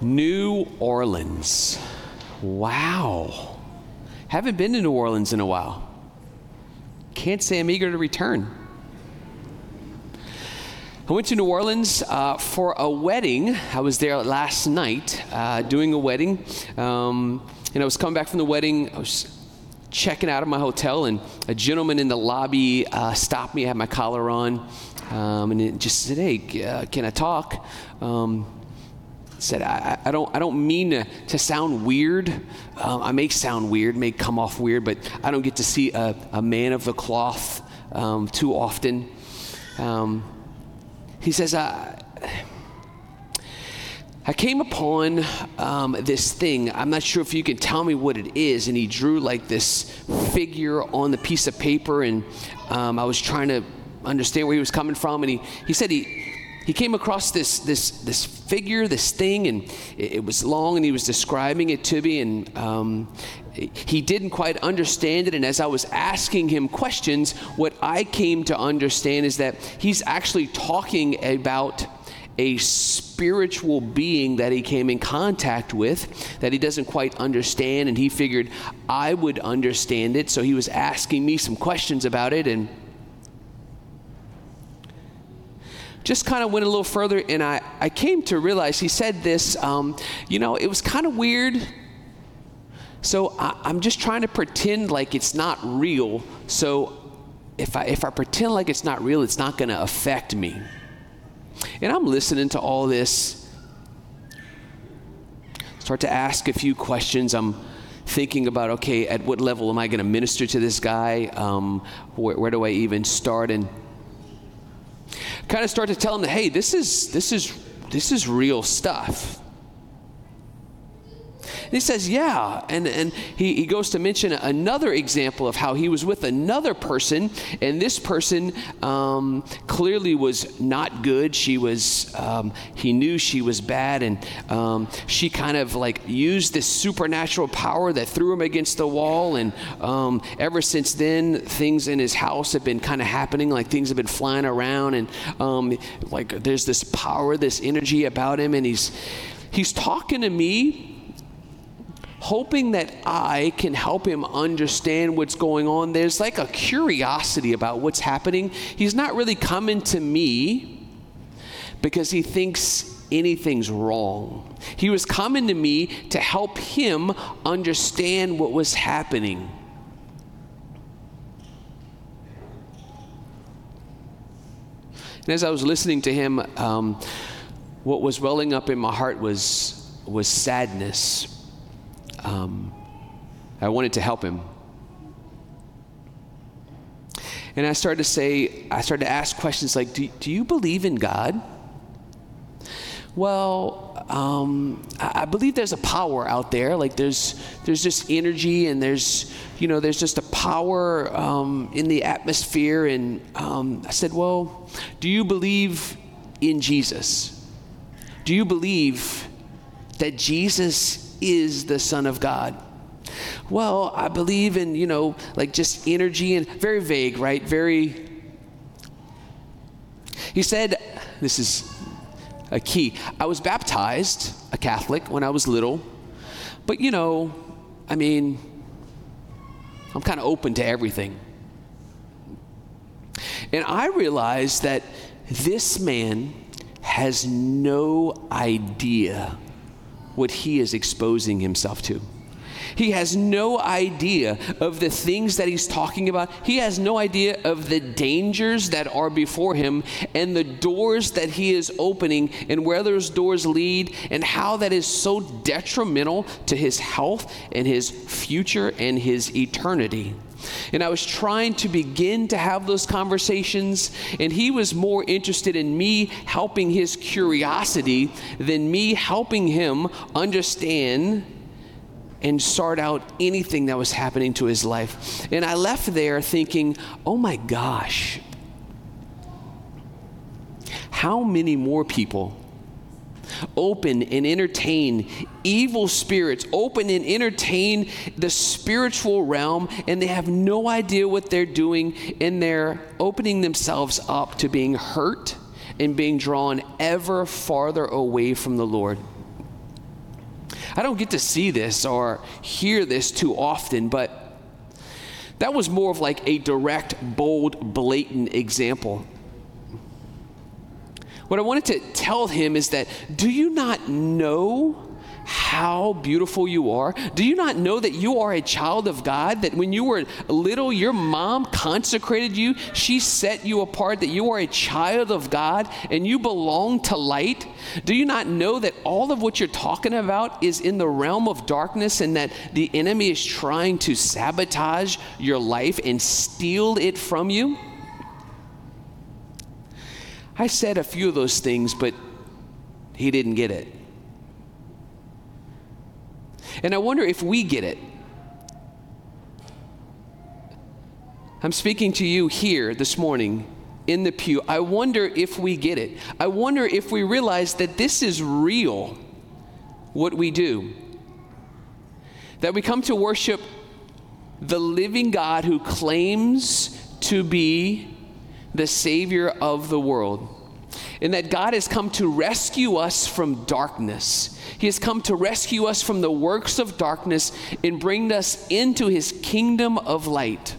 New Orleans. Wow. Haven't been to New Orleans in a while. Can't say I'm eager to return. I went to New Orleans uh, for a wedding. I was there last night uh, doing a wedding. Um, and I was coming back from the wedding. I was checking out of my hotel, and a gentleman in the lobby uh, stopped me. Had my collar on. Um, and just said, Hey, uh, can I talk? Um, said, I, I, don't, I don't mean to, to sound weird. Um, I may sound weird, may come off weird, but I don't get to see a, a man of the cloth um, too often. Um, he says, I, I came upon um, this thing. I'm not sure if you can tell me what it is. And he drew like this figure on the piece of paper, and um, I was trying to understand where he was coming from. And he, he said he, he came across this this this figure, this thing, and it, it was long, and he was describing it to me, and um, he didn't quite understand it. And as I was asking him questions, what I came to understand is that he's actually talking about a spiritual being that he came in contact with that he doesn't quite understand, and he figured I would understand it. So he was asking me some questions about it, and just kind of went a little further, and I, I came to realize he said this, um, you know, it was kind of weird. So I, I'm just trying to pretend like it's not real. So if I, if I pretend like it's not real, it's not going to affect me. And I'm listening to all this. Start to ask a few questions. I'm thinking about, okay, at what level am I going to minister to this guy? Um, where, where do I even start? And kind of start to tell him that, hey, this is this is this is real stuff. And he says, Yeah. And, and he, he goes to mention another example of how he was with another person, and this person um, clearly was not good. She was, um, he knew she was bad, and um, she kind of like used this supernatural power that threw him against the wall. And um, ever since then, things in his house have been kind of happening, like things have been flying around, and um, like there's this power, this energy about him, and he's he's talking to me hoping that I can help him understand what's going on. There's like a curiosity about what's happening. He's not really coming to me because he thinks anything's wrong. He was coming to me to help him understand what was happening. And as I was listening to him, um, what was welling up in my heart was was sadness um, I wanted to help him. And I started to say, I started to ask questions like, Do, do you believe in God? Well, um, I, believe there's a power out there. Like there's there's just energy, and there's you know there's just a power um, in the atmosphere. And um, I said, well, do you believe in Jesus? Do you believe that Jesus is the Son of God? Well, I believe in, you know, like just energy and very vague, right? Very. He said, this is a key. I was baptized a Catholic when I was little, but you know, I mean, I'm kind of open to everything. And I realized that this man has no idea what he is exposing himself to. He has no idea of the things that he's talking about. He has no idea of the dangers that are before him and the doors that he is opening and where those doors lead and how that is so detrimental to his health and his future and his eternity. And I was trying to begin to have those conversations, and he was more interested in me helping his curiosity than me helping him understand and sort out anything that was happening to his life. And I left there thinking, oh my gosh, how many more people open and entertain evil spirits, open and entertain the spiritual realm, and they have no idea what they're doing, and they're opening themselves up to being hurt and being drawn ever farther away from the Lord. I don't get to see this or hear this too often, but that was more of like a direct, bold, blatant example. What I wanted to tell him is that do you not know how beautiful you are? Do you not know that you are a child of God? That when you were little, your mom consecrated you, she set you apart, that you are a child of God and you belong to light? Do you not know that all of what you're talking about is in the realm of darkness and that the enemy is trying to sabotage your life and steal it from you? I said a few of those things, but he didn't get it. And I wonder if we get it. I'm speaking to you here this morning in the pew. I wonder if we get it. I wonder if we realize that this is real, what we do. That we come to worship the living God who claims to be the Savior of the world. And that God has come to rescue us from darkness. He has come to rescue us from the works of darkness and bring us into His kingdom of light.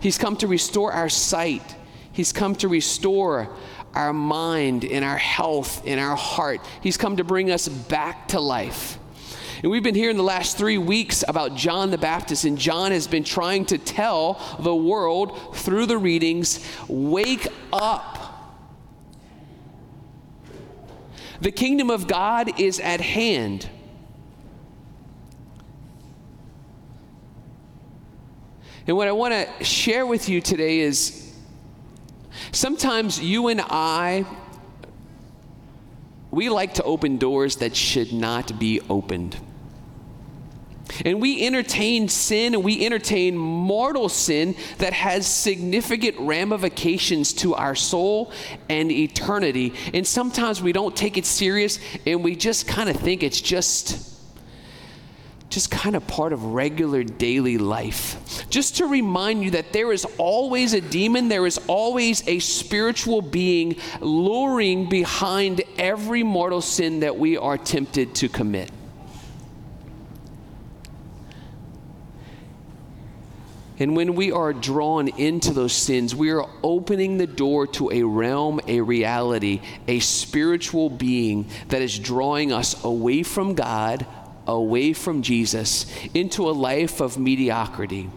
He's come to restore our sight. He's come to restore our mind and our health and our heart. He's come to bring us back to life. And we've been hearing the last three weeks about John the Baptist, and John has been trying to tell the world through the readings wake up. The kingdom of God is at hand. And what I want to share with you today is sometimes you and I, we like to open doors that should not be opened. And we entertain sin and we entertain mortal sin that has significant ramifications to our soul and eternity. And sometimes we don't take it serious and we just kind of think it's just just kind of part of regular daily life. Just to remind you that there is always a demon, there is always a spiritual being luring behind every mortal sin that we are tempted to commit. And when we are drawn into those sins, we are opening the door to a realm, a reality, a spiritual being that is drawing us away from God, away from Jesus, into a life of mediocrity.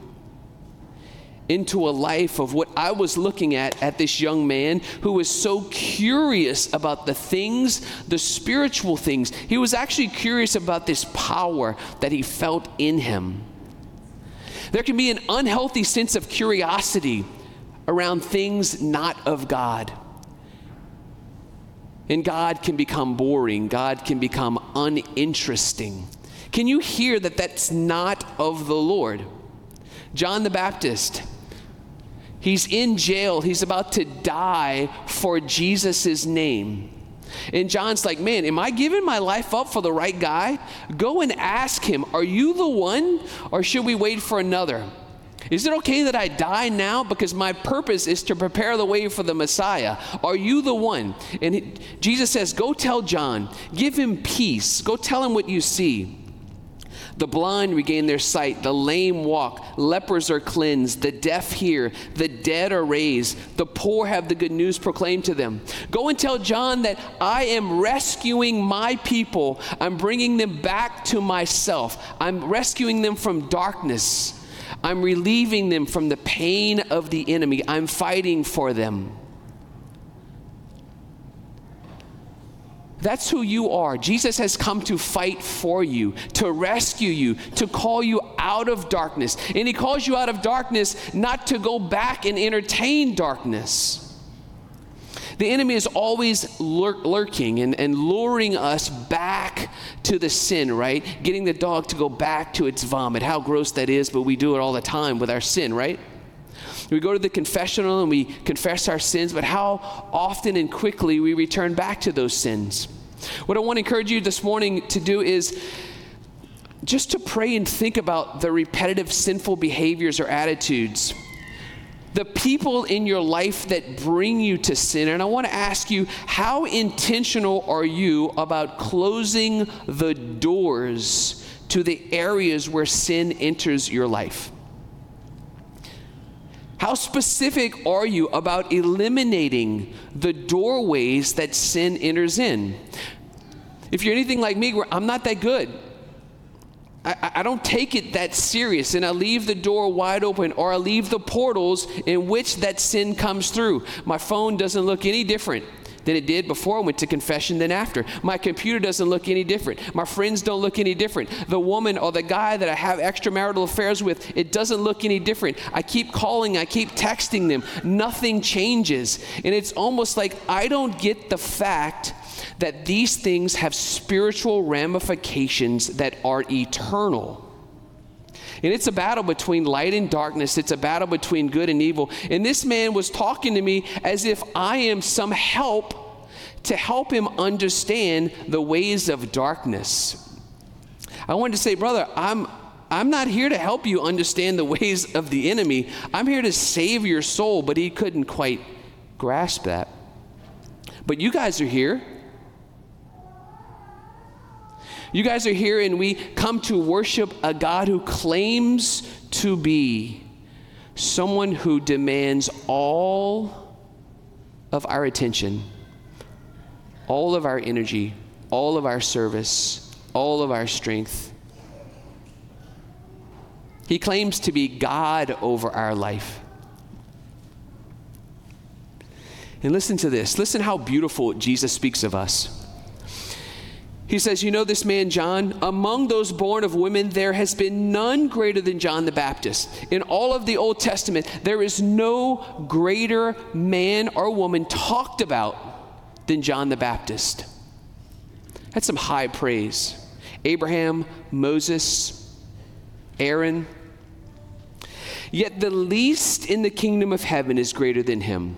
Into a life of what I was looking at at this young man who was so curious about the things, the spiritual things. He was actually curious about this power that he felt in him. There can be an unhealthy sense of curiosity around things not of God. And God can become boring, God can become uninteresting. Can you hear that that's not of the Lord? John the Baptist, he's in jail, he's about to die for Jesus' name. And John's like, Man, am I giving my life up for the right guy? Go and ask him, Are you the one, or should we wait for another? Is it okay that I die now? Because my purpose is to prepare the way for the Messiah. Are you the one? And Jesus says, Go tell John, give him peace, go tell him what you see. The blind regain their sight, the lame walk, lepers are cleansed, the deaf hear, the dead are raised, the poor have the good news proclaimed to them. Go and tell John that I am rescuing my people. I'm bringing them back to myself. I'm rescuing them from darkness. I'm relieving them from the pain of the enemy. I'm fighting for them. That's who you are. Jesus has come to fight for you, to rescue you, to call you out of darkness. And He calls you out of darkness not to go back and entertain darkness. The enemy is always lur- lurking and, and luring us back to the sin, right? Getting the dog to go back to its vomit. How gross that is, but we do it all the time with our sin, right? We go to the confessional and we confess our sins, but how often and quickly we return back to those sins. What I want to encourage you this morning to do is just to pray and think about the repetitive sinful behaviors or attitudes the people in your life that bring you to sin. And I want to ask you, how intentional are you about closing the doors to the areas where sin enters your life? How specific are you about eliminating the doorways that sin enters in? If you're anything like me, I'm not that good. I, I, don't take it that serious, and I leave the door wide open, or I leave the portals in which that sin comes through. My phone doesn't look any different than it did before I went to confession than after. My computer doesn't look any different. My friends don't look any different. The woman or the guy that I have extramarital affairs with, it doesn't look any different. I keep calling, I keep texting them. Nothing changes. And it's almost like I don't get the fact that these things have spiritual ramifications that are eternal. And it's a battle between light and darkness. It's a battle between good and evil. And this man was talking to me as if I am some help to help him understand the ways of darkness. I wanted to say, brother, I'm I'm not here to help you understand the ways of the enemy. I'm here to save your soul, but he couldn't quite grasp that. But you guys are here. You guys are here, and we come to worship a God who claims to be someone who demands all of our attention, all of our energy, all of our service, all of our strength. He claims to be God over our life. And listen to this. Listen how beautiful Jesus speaks of us. He says, You know this man, John? Among those born of women, there has been none greater than John the Baptist. In all of the Old Testament, there is no greater man or woman talked about than John the Baptist. That's some high praise. Abraham, Moses, Aaron. Yet the least in the kingdom of heaven is greater than him.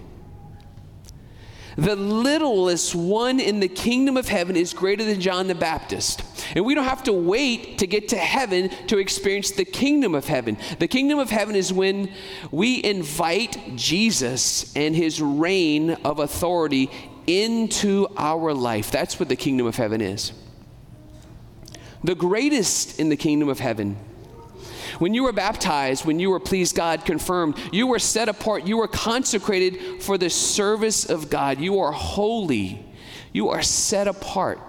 The littlest one in the kingdom of heaven is greater than John the Baptist. And we don't have to wait to get to heaven to experience the kingdom of heaven. The kingdom of heaven is when we invite Jesus and his reign of authority into our life. That's what the kingdom of heaven is. The greatest in the kingdom of heaven when you were baptized, when you were pleased God confirmed, you were set apart, you were consecrated for the service of God. You are holy, you are set apart.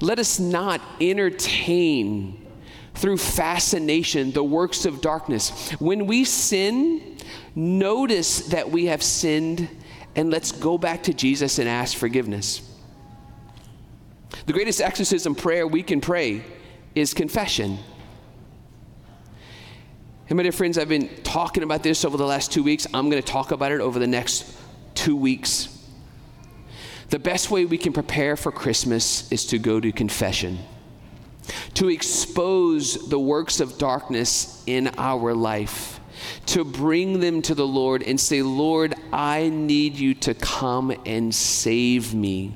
Let us not entertain through fascination the works of darkness. When we sin, notice that we have sinned and let's go back to Jesus and ask forgiveness. The greatest exorcism prayer we can pray is confession. And my dear friends, I've been talking about this over the last two weeks. I'm going to talk about it over the next two weeks. The best way we can prepare for Christmas is to go to confession, to expose the works of darkness in our life, to bring them to the Lord and say, Lord, I need you to come and save me.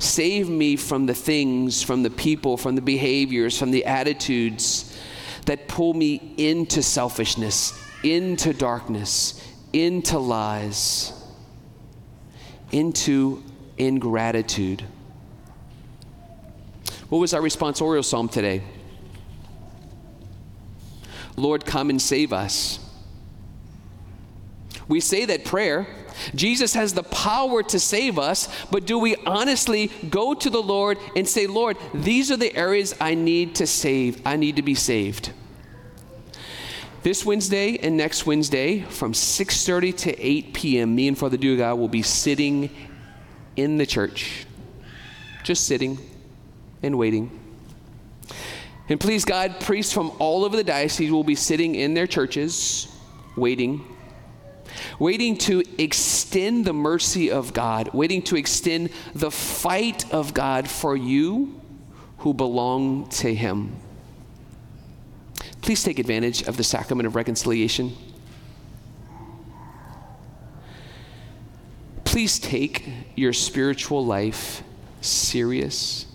Save me from the things, from the people, from the behaviors, from the attitudes that pull me into selfishness, into darkness, into lies, into ingratitude. What was our responsorial psalm today? Lord, come and save us. We say that prayer. Jesus has the power to save us, but do we honestly go to the Lord and say, Lord, these are the areas I need to save, I need to be saved? This Wednesday and next Wednesday from 6:30 to 8 p.m., me and Father Duga will be sitting in the church. Just sitting and waiting. And please God, priests from all over the diocese will be sitting in their churches waiting waiting to extend the mercy of God, waiting to extend the fight of God for you who belong to Him. Please take advantage of the sacrament of reconciliation. Please take your spiritual life serious.